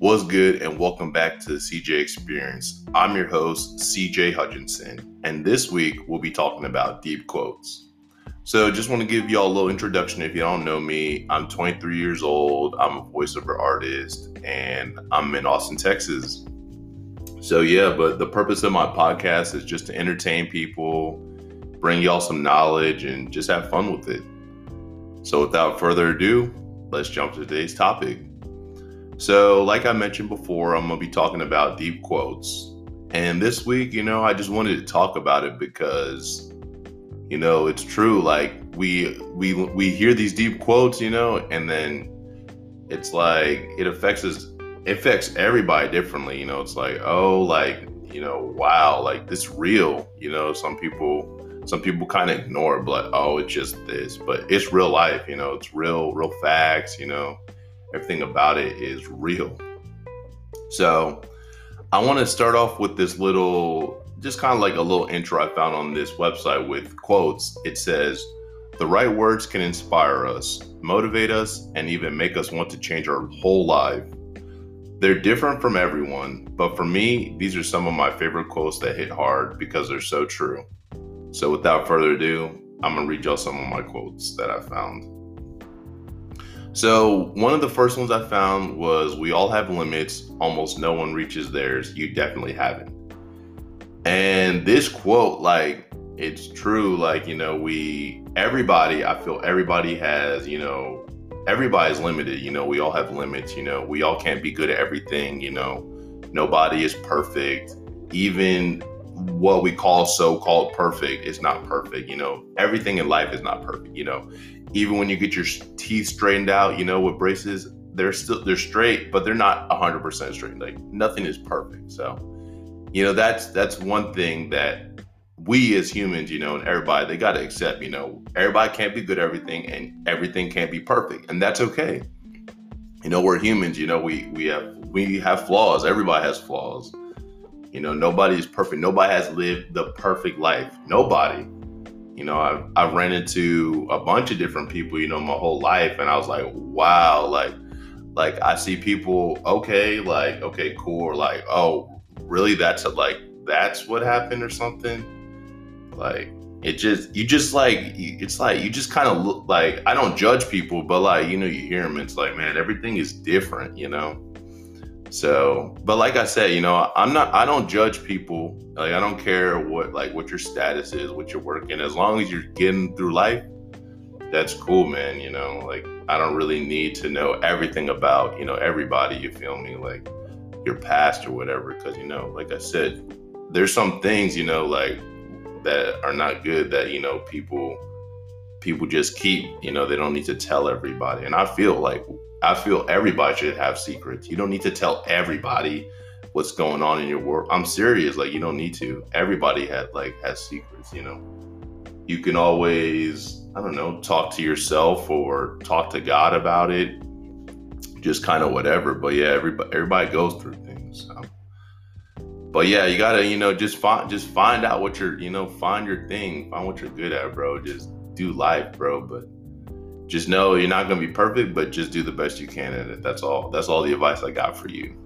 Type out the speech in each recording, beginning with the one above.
What's good, and welcome back to the CJ Experience. I'm your host, CJ Hutchinson, and this week we'll be talking about deep quotes. So, just want to give y'all a little introduction. If you don't know me, I'm 23 years old, I'm a voiceover artist, and I'm in Austin, Texas. So, yeah, but the purpose of my podcast is just to entertain people, bring y'all some knowledge, and just have fun with it. So, without further ado, let's jump to today's topic. So, like I mentioned before, I'm going to be talking about deep quotes. And this week, you know, I just wanted to talk about it because you know, it's true like we we we hear these deep quotes, you know, and then it's like it affects us it affects everybody differently, you know. It's like, oh, like, you know, wow, like this real, you know, some people some people kind of ignore it, but oh, it's just this, but it's real life, you know, it's real, real facts, you know everything about it is real. So, I want to start off with this little, just kind of like a little intro I found on this website with quotes. It says, The right words can inspire us, motivate us, and even make us want to change our whole life. They're different from everyone, but for me, these are some of my favorite quotes that hit hard because they're so true. So, without further ado, I'm going to read y'all some of my quotes that I found. So, one of the first ones I found was We all have limits, almost no one reaches theirs. You definitely haven't. And this quote, like, it's true. Like, you know, we, everybody, I feel everybody has, you know, everybody's limited. You know, we all have limits. You know, we all can't be good at everything. You know, nobody is perfect. Even what we call so-called perfect is not perfect you know everything in life is not perfect you know even when you get your teeth straightened out you know with braces they're still they're straight but they're not 100% straight like nothing is perfect so you know that's that's one thing that we as humans you know and everybody they got to accept you know everybody can't be good at everything and everything can't be perfect and that's okay you know we're humans you know we we have we have flaws everybody has flaws you know, nobody is perfect. Nobody has lived the perfect life. Nobody. You know, I I ran into a bunch of different people, you know, my whole life, and I was like, wow, like, like I see people, okay, like, okay, cool, like, oh, really? That's a, like, that's what happened, or something. Like, it just, you just like, it's like you just kind of look like I don't judge people, but like, you know, you hear them, it's like, man, everything is different, you know so, but like I said, you know, I'm not, I don't judge people. Like, I don't care what, like, what your status is, what you're working. As long as you're getting through life, that's cool, man. You know, like, I don't really need to know everything about, you know, everybody, you feel me? Like, your past or whatever. Cause, you know, like I said, there's some things, you know, like, that are not good that, you know, people, people just keep, you know, they don't need to tell everybody. And I feel like I feel everybody should have secrets. You don't need to tell everybody what's going on in your world. I'm serious. Like you don't need to. Everybody had like has secrets. You know, you can always I don't know talk to yourself or talk to God about it. Just kind of whatever. But yeah, everybody everybody goes through things. So. But yeah, you gotta you know just find just find out what you're you know find your thing, find what you're good at, bro. Just do life, bro. But just know you're not going to be perfect, but just do the best you can at it. That's all. That's all the advice I got for you.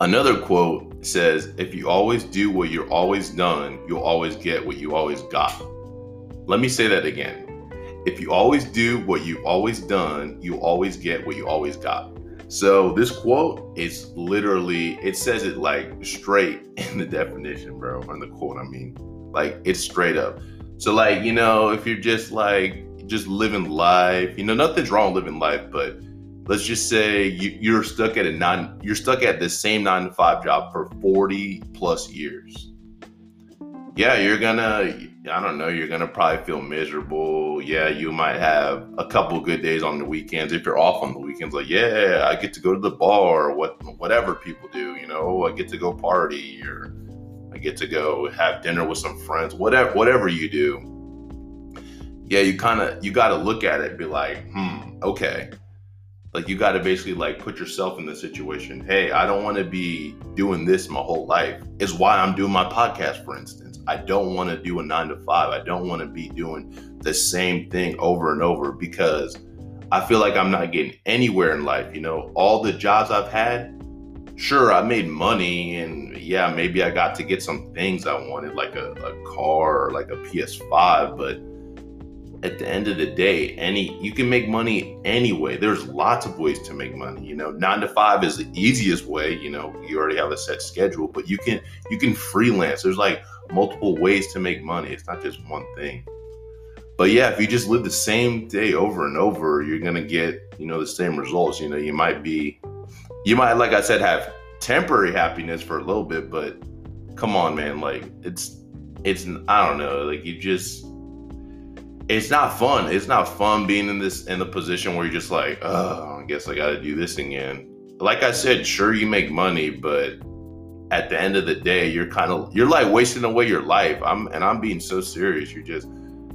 Another quote says, If you always do what you're always done, you'll always get what you always got. Let me say that again. If you always do what you've always done, you'll always get what you always got. So this quote is literally, it says it like straight in the definition, bro, or in the quote, I mean. Like it's straight up. So like, you know, if you're just like just living life. You know, nothing's wrong living life, but let's just say you, you're stuck at a nine, you're stuck at the same nine to five job for 40 plus years. Yeah, you're gonna, I don't know, you're gonna probably feel miserable. Yeah, you might have a couple good days on the weekends. If you're off on the weekends, like, yeah, I get to go to the bar or what, whatever people do, you know, I get to go party or I get to go have dinner with some friends, whatever, whatever you do yeah, you kind of you got to look at it, be like, hmm, okay. Like you got to basically like put yourself in the situation. Hey, I don't want to be doing this my whole life. Is why I'm doing my podcast, for instance. I don't want to do a nine to five. I don't want to be doing the same thing over and over because I feel like I'm not getting anywhere in life. You know, all the jobs I've had, sure, I made money and yeah, maybe I got to get some things I wanted, like a, a car or like a PS5, but at the end of the day, any you can make money anyway. There's lots of ways to make money. You know, nine to five is the easiest way. You know, you already have a set schedule, but you can you can freelance. There's like multiple ways to make money. It's not just one thing. But yeah, if you just live the same day over and over, you're gonna get you know the same results. You know, you might be, you might like I said have temporary happiness for a little bit, but come on, man, like it's it's I don't know, like you just it's not fun. It's not fun being in this in the position where you're just like, oh, I guess I got to do this again. Like I said, sure you make money, but at the end of the day, you're kind of you're like wasting away your life. I'm and I'm being so serious. You're just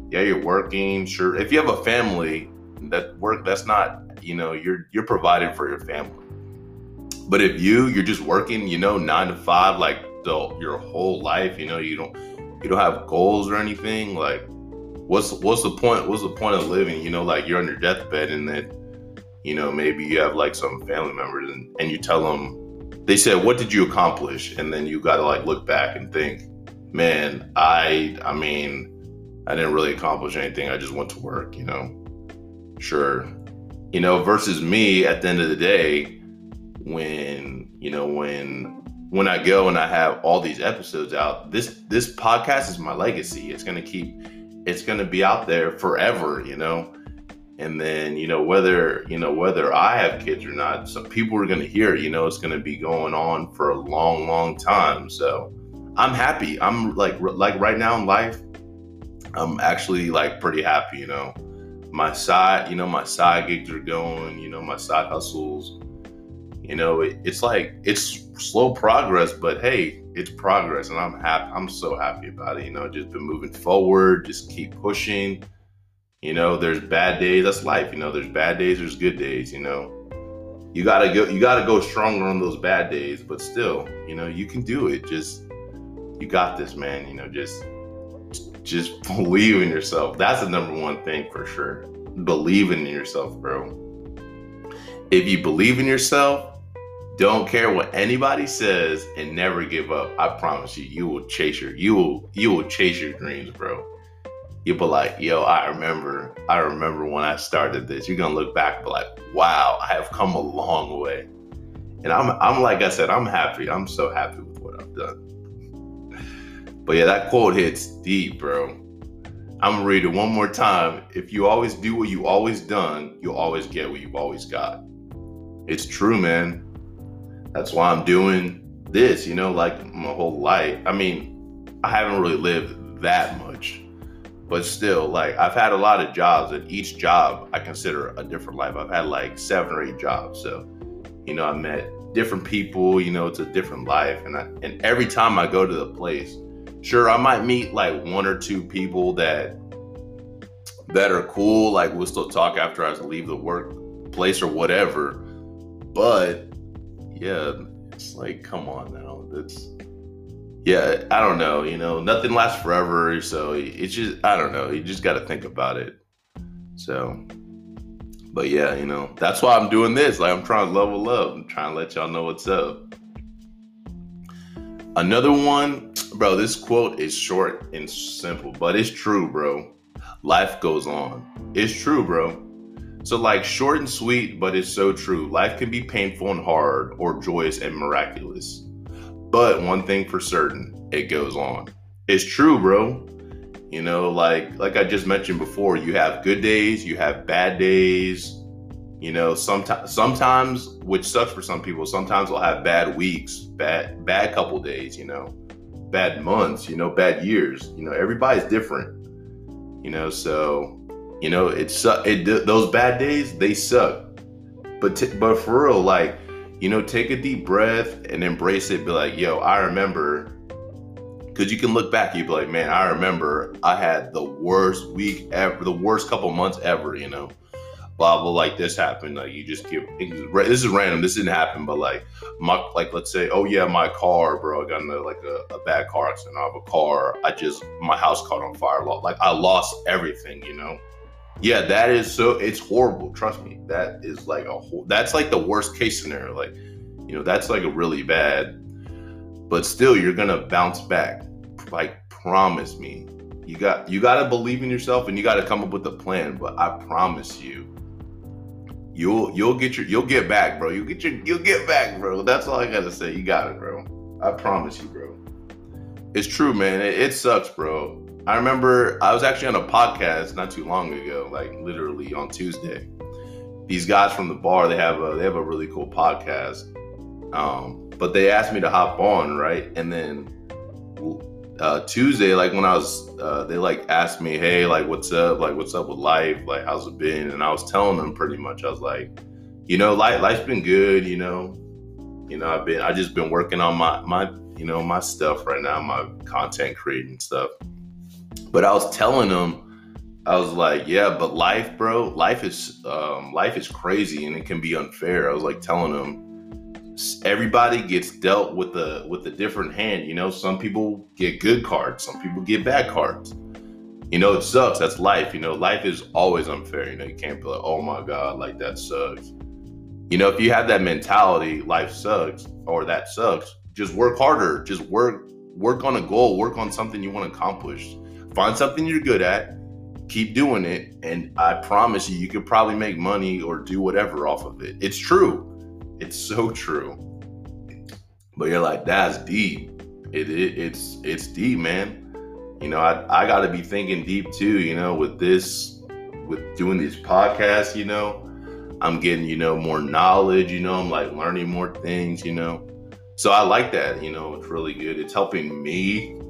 yeah, you're working. Sure, if you have a family, that work that's not you know you're you're providing for your family. But if you you're just working, you know, nine to five, like the your whole life, you know, you don't you don't have goals or anything, like what's what's the point what's the point of living you know like you're on your deathbed and then you know maybe you have like some family members and, and you tell them they said what did you accomplish? And then you got to like look back and think man i i mean i didn't really accomplish anything. I just went to work you know? Sure. You know versus me at the end of the day when you know when when i go and i have all these episodes out this this podcast is my legacy. It's to keep it's going to be out there forever, you know. And then, you know, whether, you know, whether I have kids or not, some people are going to hear, you know, it's going to be going on for a long, long time. So I'm happy. I'm like, like right now in life, I'm actually like pretty happy, you know. My side, you know, my side gigs are going, you know, my side hustles. You know, it, it's like it's slow progress, but hey, it's progress, and I'm happy. I'm so happy about it. You know, just been moving forward, just keep pushing. You know, there's bad days. That's life. You know, there's bad days. There's good days. You know, you gotta go. You gotta go stronger on those bad days, but still, you know, you can do it. Just you got this, man. You know, just just believe in yourself. That's the number one thing for sure. Believing in yourself, bro. If you believe in yourself, don't care what anybody says and never give up. I promise you, you will chase your you will you will chase your dreams, bro. You'll be like, yo, I remember, I remember when I started this. You're gonna look back, be like, wow, I have come a long way. And I'm I'm like I said, I'm happy. I'm so happy with what I've done. But yeah, that quote hits deep, bro. I'm gonna read it one more time. If you always do what you always done, you'll always get what you've always got. It's true, man that's why I'm doing this, you know, like my whole life. I mean, I haven't really lived that much, but still, like I've had a lot of jobs, and each job I consider a different life. I've had like seven or eight jobs, so you know, I met different people. You know, it's a different life, and I, and every time I go to the place, sure, I might meet like one or two people that that are cool. Like we'll still talk after I leave the workplace or whatever, but yeah, it's like, come on now. That's yeah, I don't know. You know, nothing lasts forever. So it's just, I don't know. You just got to think about it. So, but yeah, you know, that's why I'm doing this. Like, I'm trying to level up. I'm trying to let y'all know what's up. Another one, bro, this quote is short and simple, but it's true, bro. Life goes on. It's true, bro. So, like, short and sweet, but it's so true. Life can be painful and hard, or joyous and miraculous. But one thing for certain, it goes on. It's true, bro. You know, like like I just mentioned before, you have good days, you have bad days. You know, sometimes sometimes, which sucks for some people, sometimes we'll have bad weeks, bad bad couple days, you know, bad months, you know, bad years. You know, everybody's different. You know, so you know, it suck. it those bad days they suck, but t- but for real, like you know, take a deep breath and embrace it. Be like, yo, I remember, because you can look back, you'd be like, man, I remember I had the worst week ever, the worst couple months ever. You know, blah blah, like this happened. Like you just give this is random. This didn't happen, but like my like let's say, oh yeah, my car, bro, I got in like a, a bad car accident. I have a car. I just my house caught on fire. Like I lost everything. You know Yeah, that is so. It's horrible. Trust me. That is like a. Whole. That's like the worst case scenario. Like, you know, that's like a really bad. But still, you're gonna bounce back. Like, promise me. You got you got to believe in yourself, and you got to come up with a plan. But I promise you, you'll you'll get your you'll get back, bro. You'll get your you'll get back, bro. That's all I gotta say. You got it, bro. I promise you, bro. It's true, man. It, it sucks, bro. I remember I was actually on a podcast not too long ago, like literally on Tuesday. These guys from the bar, they have a they have a really cool podcast. Um, but they asked me to hop on, right? And then uh, Tuesday, like when I was, uh, they like asked me, "Hey, like what's up? Like what's up with life? Like how's it been?" And I was telling them pretty much, I was like, you know, life life's been good. You know, you know, I've been I just been working on my my you know my stuff right now, my content creating stuff. But I was telling them, I was like, yeah, but life, bro, life is um, life is crazy and it can be unfair. I was like telling them, everybody gets dealt with a with a different hand. You know, some people get good cards, some people get bad cards. You know, it sucks. That's life. You know, life is always unfair. You know, you can't be like, oh my god, like that sucks. You know, if you have that mentality, life sucks or that sucks, just work harder. Just work work on a goal, work on something you want to accomplish find something you're good at, keep doing it, and I promise you, you could probably make money or do whatever off of it. It's true. It's so true. But you're like, that's deep. It, it it's it's deep, man. You know, I I got to be thinking deep too. You know, with this, with doing these podcasts. You know, I'm getting you know more knowledge. You know, I'm like learning more things. You know, so I like that. You know, it's really good. It's helping me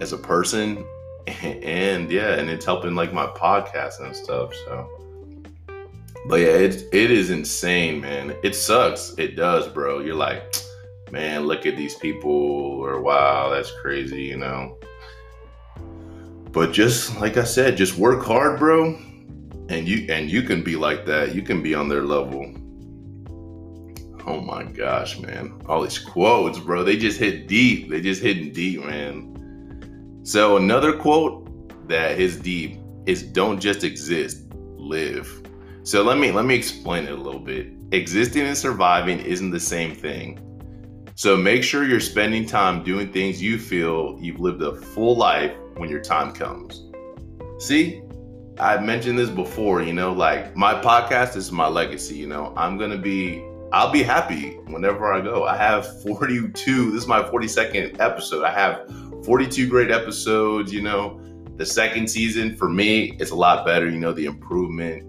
as a person and yeah, and it's helping like my podcast and stuff. So, but yeah, it's it is insane, man. It sucks. It does, bro. You're like, man, look at these people, or wow, that's crazy, you know. But just like I said, just work hard, bro, and you and you can be like that. You can be on their level. Oh my gosh, man. All these quotes, bro. They just hit deep. They just hitting deep, man. So another quote that is deep is don't just exist, live. So let me let me explain it a little bit. Existing and surviving isn't the same thing. So make sure you're spending time doing things you feel you've lived a full life when your time comes. See, I've mentioned this before, you know, like my podcast is my legacy, you know. I'm going to be I'll be happy whenever I go. I have 42. This is my 42nd episode. I have 42 great episodes, you know. The second season for me, it's a lot better, you know, the improvement.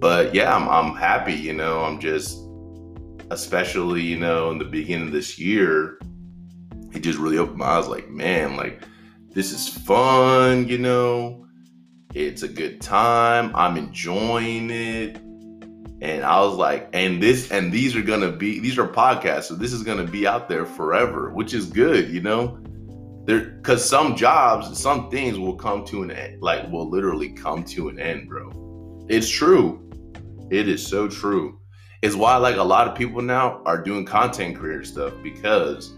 But yeah, I'm, I'm happy, you know. I'm just, especially, you know, in the beginning of this year, it just really opened my eyes like, man, like, this is fun, you know. It's a good time. I'm enjoying it. And I was like, and this and these are gonna be these are podcasts, so this is gonna be out there forever, which is good, you know there because some jobs some things will come to an end like will literally come to an end bro. It's true. It is so true. It's why like a lot of people now are doing content creator stuff because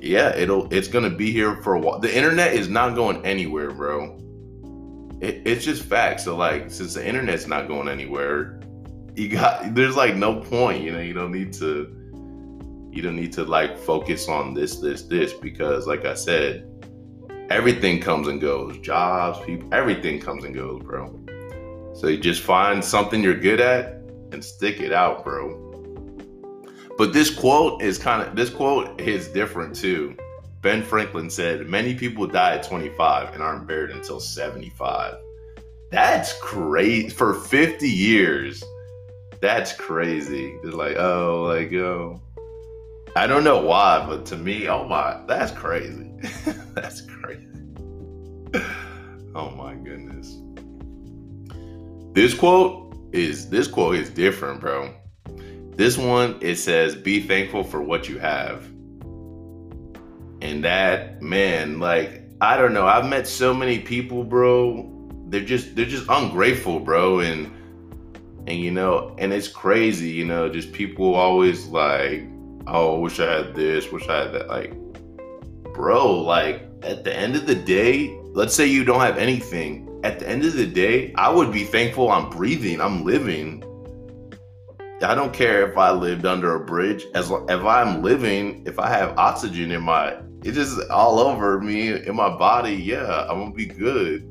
yeah it'll it's gonna be here for a while the internet is not going anywhere bro. It, it's just facts. So like since the internet's not going anywhere you got there's like no point you know you don't need to you don't need to like focus on this, this, this, because like I said, everything comes and goes. Jobs, people, everything comes and goes, bro. So you just find something you're good at and stick it out, bro. But this quote is kind of this quote is different too. Ben Franklin said, Many people die at 25 and aren't buried until 75. That's crazy. For 50 years, that's crazy. They're like, oh, like, oh, I don't know why, but to me, oh my, that's crazy. that's crazy. oh my goodness. This quote is this quote is different, bro. This one it says be thankful for what you have. And that man, like I don't know, I've met so many people, bro. They're just they're just ungrateful, bro, and and you know, and it's crazy, you know, just people always like oh, wish I had this, wish I had that. Like, bro, like at the end of the day, let's say you don't have anything. at the end of the day, I would be thankful I'm breathing, I'm living. I don't care if I lived under a bridge. As if I'm living, if I have oxygen in my, it's just all over me in my body. Yeah, I'm gonna be good.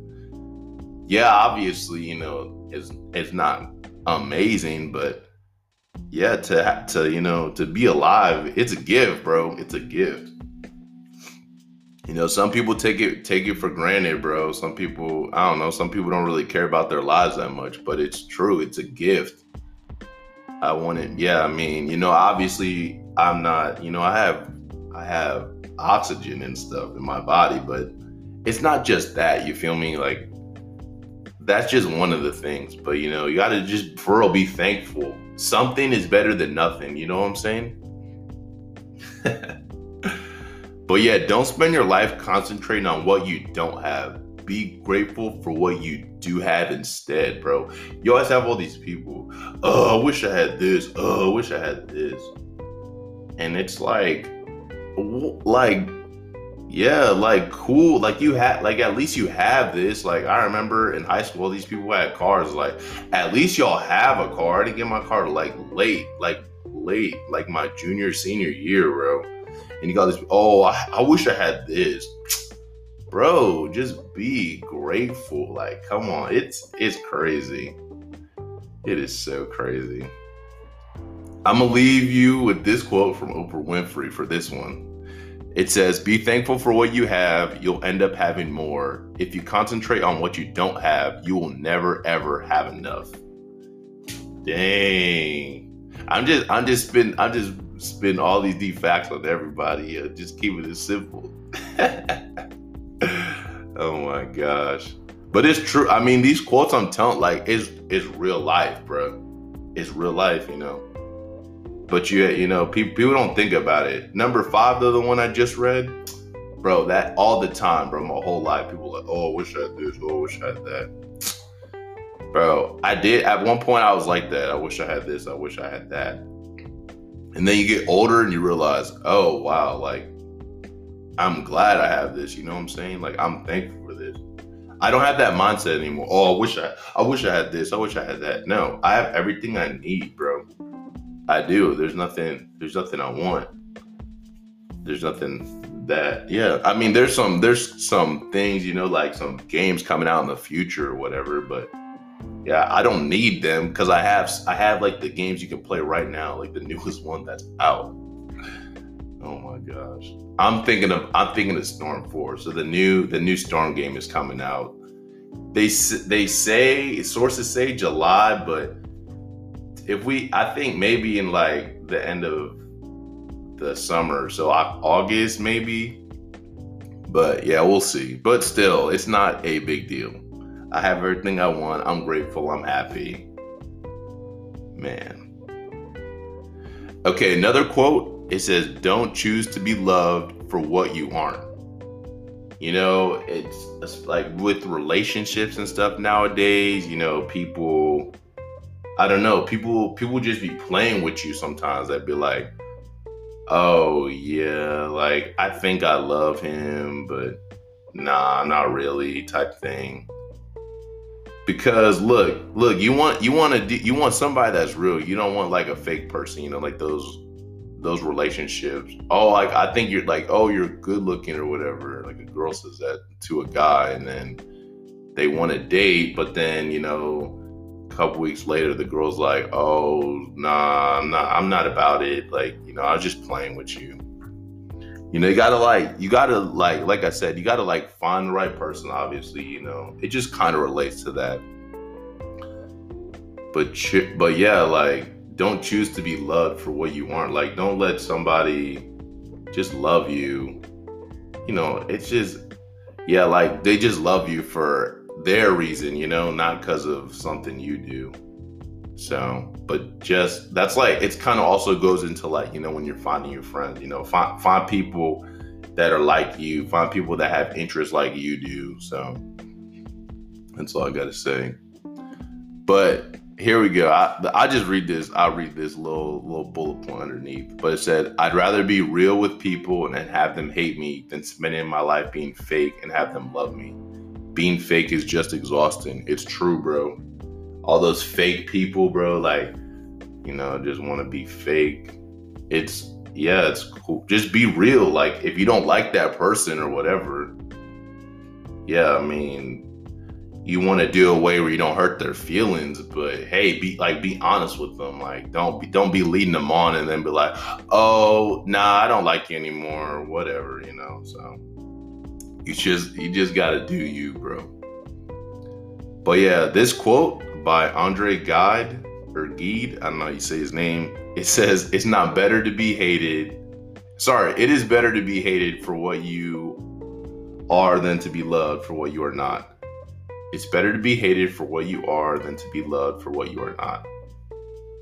Yeah, obviously, you know, it's it's not amazing, but yeah, to to you know to be alive, it's a gift, bro. It's a gift. You know, some people take it take it for granted, bro. Some people, I don't know, some people don't really care about their lives that much, but it's true. It's a gift. I want it. Yeah, I mean, you know, obviously I'm not, you know, I have I have oxygen and stuff in my body, but it's not just that, you feel me? Like that's just one of the things. But you know, you gotta just for real be thankful. Something is better than nothing, you know what I'm saying? But yeah, don't spend your life concentrating on what you don't have. Be grateful for what you do have instead, bro. You always have all these people. Oh, I wish I had this. Oh, I wish I had this. And it's like, like, yeah, like cool. Like you had, like at least you have this. Like I remember in high school, these people had cars. Like at least y'all have a car. I didn't get my car like late, like late, like my junior senior year, bro and you got this, oh, I, I wish I had this. Bro, just be grateful. Like, come on. It's it's crazy. It is so crazy. I'm gonna leave you with this quote from Oprah Winfrey for this one. It says, Be thankful for what you have, you'll end up having more. If you concentrate on what you don't have, you will never ever have enough. Dang. I'm just I'm just spin I'm just spin all these deep facts on everybody. Uh, just keep it simple. oh my gosh. But it's true. I mean, these quotes I'm telling, like, is is real life, bro. It's real life, you know. But you, you know, people people don't think about it. Number five, though, the one I just read, bro. That all the time, bro. My whole life, people like, oh, I wish I had this. Oh, I wish I had that. Bro, I did at one point. I was like that. I wish I had this. I wish I had that. And then you get older and you realize, oh wow, like I'm glad I have this. You know what I'm saying? Like I'm thankful for this. I don't have that mindset anymore. Oh, I wish I I wish I had this. I wish I had that. No, I have everything I need, bro. I do. There's nothing there's nothing I want. There's nothing that yeah. I mean there's some there's some things, you know, like some games coming out in the future or whatever, but yeah, I don't need them because I have I have like the games you can play right now, like the newest one that's out. Oh my gosh, I'm thinking of I'm thinking of Storm Four. So the new the new Storm game is coming out. They they say sources say July, but if we I think maybe in like the end of the summer, so August maybe. But yeah, we'll see. But still, it's not a big deal. I have everything I want. I'm grateful. I'm happy. Man. Okay, another quote. It says, Don't choose to be loved for what you aren't. You know, it's, it's like with relationships and stuff nowadays, you know, people I don't know, people people just be playing with you sometimes. They'd be like, Oh yeah, like I think I love him, but nah, not really type thing. Because look look you want you want to you want somebody that's real. You don't want like a fake person you know like those those relationships. Oh like i think you're like oh you're good looking or whatever. Like a girl says that to a guy and then they want to date but then you know couple weeks later the girl's like oh nah i'm not i'm not about it. Like you know i was just playing with you. You know you gotta like you gotta like like i said you gotta like find the right person obviously you know. It just kind of relates to that. But but yeah like don't choose to be loved for what you aren't like don't let somebody just love you. You know it's just yeah like they just love you for their reason you know not because of something you do so, but just that's like it's kind of also goes into like you know when you're finding your friends, you know, find find people that are like you, find people that have interests like you do. So that's all I got to say. But here we go. I, I just read this. I'll read this little little bullet point underneath. But it said, "I'd rather be real with people and have them hate me than spending my life being fake and have them love me." Being fake is just exhausting. It's true, bro. All those fake people, bro, like, you know, just want to be fake. It's, yeah, it's cool. Just be real. Like, if you don't like that person or whatever, yeah, I mean, you want to do a way where you don't hurt their feelings but hey be like be honest with them like don't be don't be leading them on and then be like oh nah i don't like you anymore or whatever you know so you just you just gotta do you bro but yeah this quote by andre Gide or Gide, i don't know how you say his name it says it's not better to be hated sorry it is better to be hated for what you are than to be loved for what you are not it's better to be hated for what you are than to be loved for what you are not.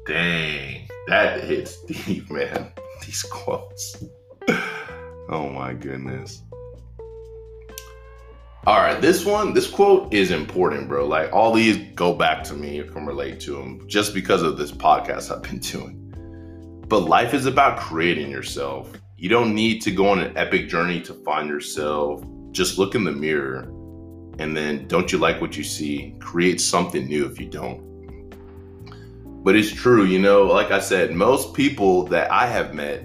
Dang, that hits deep, man. These quotes. oh my goodness. All right, this one, this quote is important, bro. Like all these go back to me. Can relate to them just because of this podcast I've been doing. But life is about creating yourself. You don't need to go on an epic journey to find yourself. Just look in the mirror and then don't you like what you see create something new if you don't but it's true you know like i said most people that i have met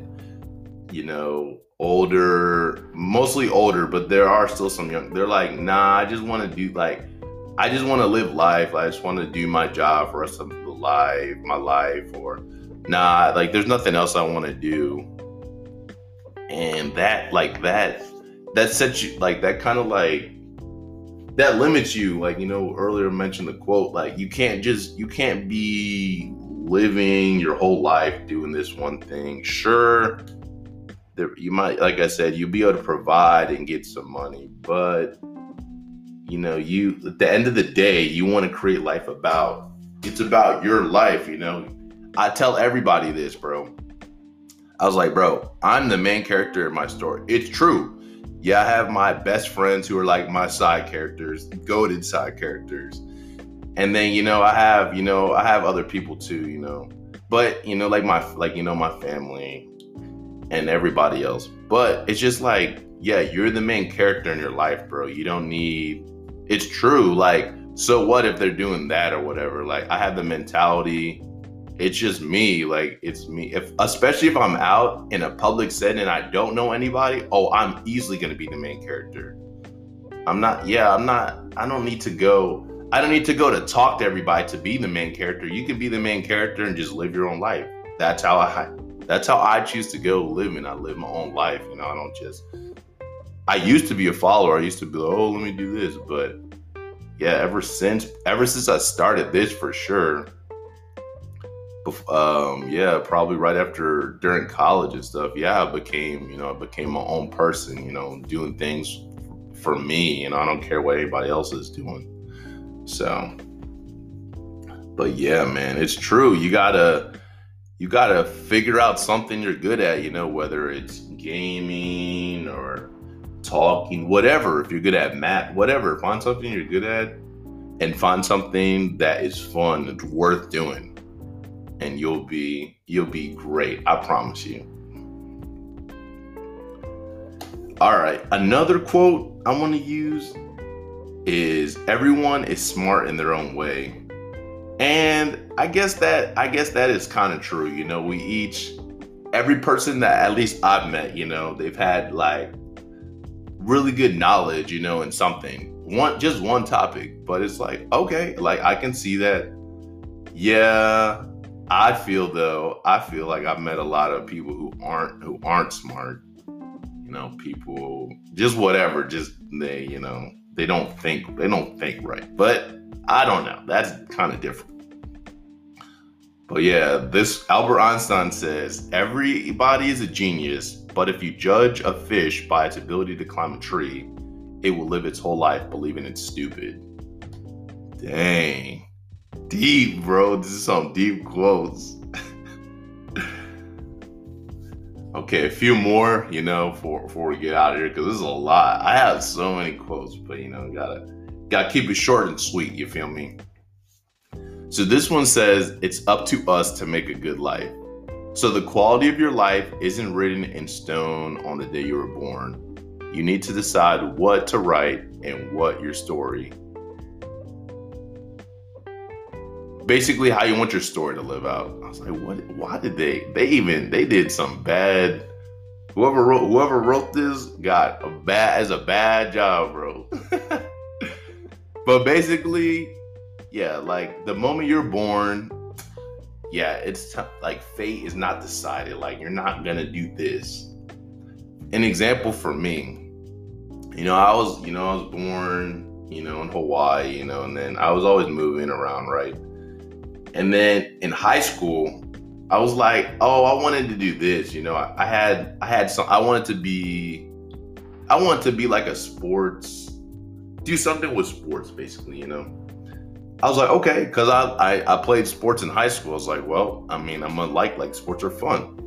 you know older mostly older but there are still some young they're like nah i just want to do like i just want to live life. I just want to do my job for of the life my life or nah like there's nothing else i want to do. And that like that that sets you like that kind of like that limits you. Like you know earlier mentioned the quote like you can't just you can't be living your whole life doing this one thing. Sure there, you might like i said you'll be able to provide and get some money but you know you at the end of the day you want to create life about it's about your life you know i tell everybody this bro i was like bro i'm the main character in my story it's true yeah, I have my best friends who are like my side characters, goaded side characters. And then, you know, I have, you know, I have other people too, you know. But, you know, like my like, you know, my family and everybody else. But it's just like, yeah, you're the main character in your life, bro. You don't need it's true. Like, so what if they're doing that or whatever? Like, I have the mentality it's just me like it's me if especially if i'm out in a public setting and i don't know anybody oh i'm easily to be the main character i'm not yeah i'm not i don't need to go i don't need to go to talk to everybody to be the main character you can be the main character and just live your own life that's how i that's how i choose to go living i live my own life you know i don't just i used to be a follower i used to be like oh let me do this but yeah ever since ever since i started this for sure um, yeah, probably right after during college and stuff. Yeah, I became, you know, I became my own person, you know, doing things for me, you know, I don't care what anybody else is doing. So, but yeah, man, it's true. You gotta, you gotta figure out something you're good at, you know, whether it's gaming or talking, whatever. If you're good at math, whatever, find something you're good at and find something that is fun, it's worth doing and you'll be you'll be great. I promise you. All right, another quote I want to use is everyone is smart in their own way. And I guess that I guess that is kind of true. You know, we each every person that at least I've met, you know, they've had like really good knowledge, you know, in something. One just one topic, but it's like, okay, like I can see that yeah, I feel though, I feel like I've met a lot of people who aren't who aren't smart. You know, people just whatever, just they, you know, they don't think they don't think right. But I don't know. That's kind of different. But yeah, this Albert Einstein says everybody is a genius, but if you judge a fish by its ability to climb a tree, it will live its whole life believing it's stupid. Dang deep, bro. This is some deep quotes. okay, a few more, you know, for before we get out of here, because this is a lot. I have so many quotes, but you know, gotta gotta keep it short and sweet. You feel me? So this one says it's up to us to make a good life. So the quality of your life isn't written in stone on the day you were born. You need to decide what to write and what your story basically how you want your story to live out. I was like, what why did they they even they did some bad whoever wrote whoever wrote this got a bad as a bad job, bro. but basically, yeah, like the moment you're born, yeah, it's t- like fate is not decided. Like you're not gonna do this. An example for me, you know, I was, you know, I was born, you know, in Hawaii, you know, and then I was always moving around, right? And then in high school, I was like, oh, I wanted to do this, you know. I, I had, I had some, I wanted to be, I wanted to be like a sports, do something with sports, basically, you know. I was like, okay, because I, I, I played sports in high school. I was like, well, I mean, I'm gonna like like sports are fun.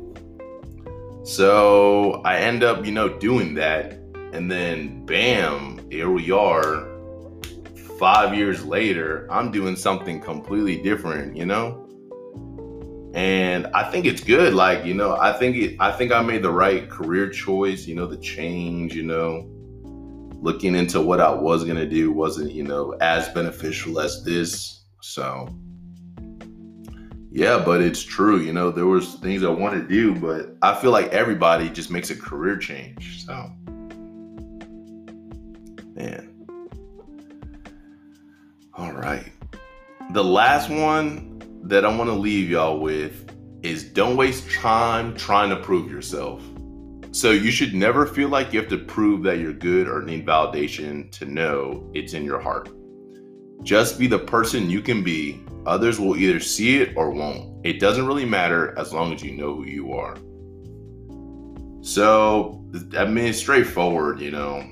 So I end up, you know, doing that, and then bam, here we are. Five years later, I'm doing something completely different, you know. And I think it's good. Like, you know, I think it, I think I made the right career choice. You know, the change. You know, looking into what I was to do wasn't, you know, as beneficial as this. So, yeah, but it's true. You know, there was things I wanted to do, but I feel like everybody just makes a career change. So, man. All right. The last one that I want to leave y'all with is don't waste time trying to prove yourself. So you should never feel like you have to prove that you're good or need validation to know it's in your heart. Just be the person you can be. Others will either see it or won't. It doesn't really matter as long as you know who you are. So, I mean, it's straightforward, you know.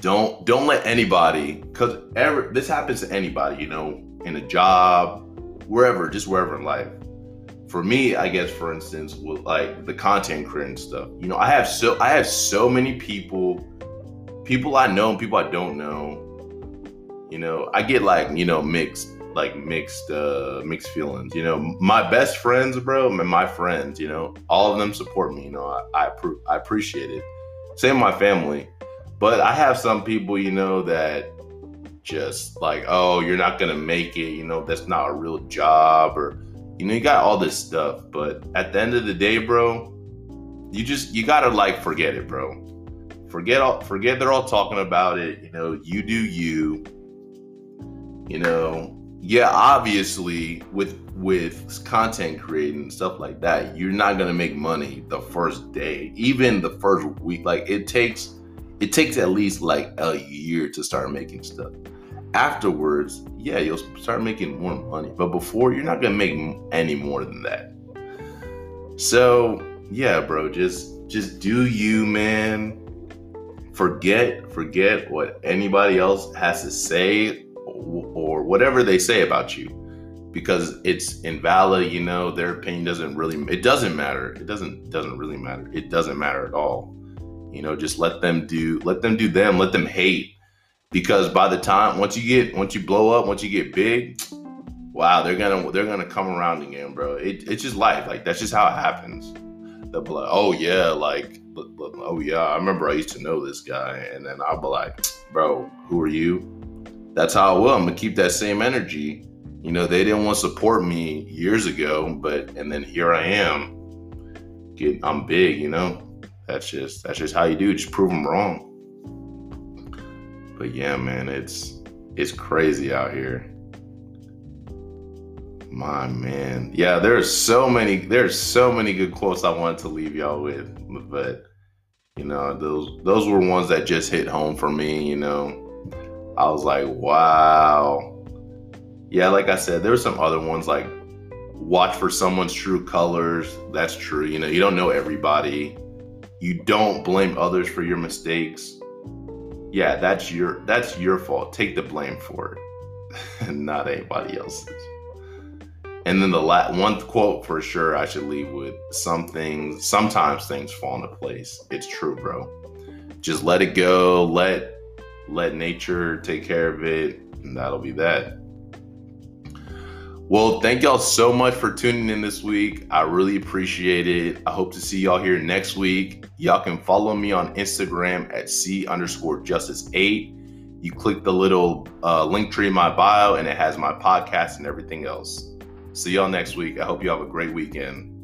Don't don't let anybody, cause ever this happens to anybody, you know, in a job, wherever, just wherever in life for me, I guess for instance, with like the content creating stuff, you know, I have so I have so many people, people I know and people I don't know. You know, I get like, you know, mixed like mixed uh mixed feelings. You know, my best friends, bro, and my friends, you know, all of them support me, you know, I I, I appreciate it. Same with my family. But I have some people, you know, that just like, oh, you're not gonna make it, you know, that's not a real job or you know, you got all this stuff, but at the end of the day, bro, you just you gotta like forget it, bro. Forget all forget they're all talking about it. You know, you do you. You know, yeah, obviously with with content creating and stuff like that, you're not gonna make money the first day, even the first week. Like it takes it takes at least like a year to start making stuff afterwards, yeah, you'll start making more money. But before, you're not gonna make any more than that. So yeah, bro, just just do you, man. Forget forget what anybody else has to say or whatever they say about you because it's invalid you know their opinion doesn't really it doesn't matter it doesn't doesn't really matter it doesn't matter at all you know just let them do let them do them let them hate because by the time once you get once you blow up, once you get big, wow, they're gonna they're gonna come around again, bro. It, it's just life. Like that's just how it happens. Be like, oh yeah, like oh yeah, I remember I used to know this guy, and then I'll be like, bro, who are you? That's how I will. I'm gonna keep that same energy. You know, they didn't want to support me years ago, but and then here I am. Get I'm big, you know. That's just that's just how you do. Just prove them wrong. But yeah, man, it's it's crazy out here. My man. Yeah, there's so many there's so many good quotes I wanted to leave y'all with, but you know, those those were ones that just hit home for me, you know. I was like, wow. Yeah, like I said, there were some other ones like watch for someone's true colors. That's true. You know, you don't know everybody. You don't blame others for your mistakes yeah, that's your that's your fault. Take the blame for it, not anybody else's. And then the la- one quote for sure I should leave with: "Some things, sometimes things fall into place." It's true, bro. Just let it go. Let let nature take care of it, and that'll be that. Well, thank y'all so much for tuning in this week. I really appreciate it. I hope to see y'all here next week. Y'all can follow me on Instagram at C underscore justice eight. You click the little uh, Linktree in my bio, and it has my podcast and everything else. See y'all next week. I hope you have a great weekend.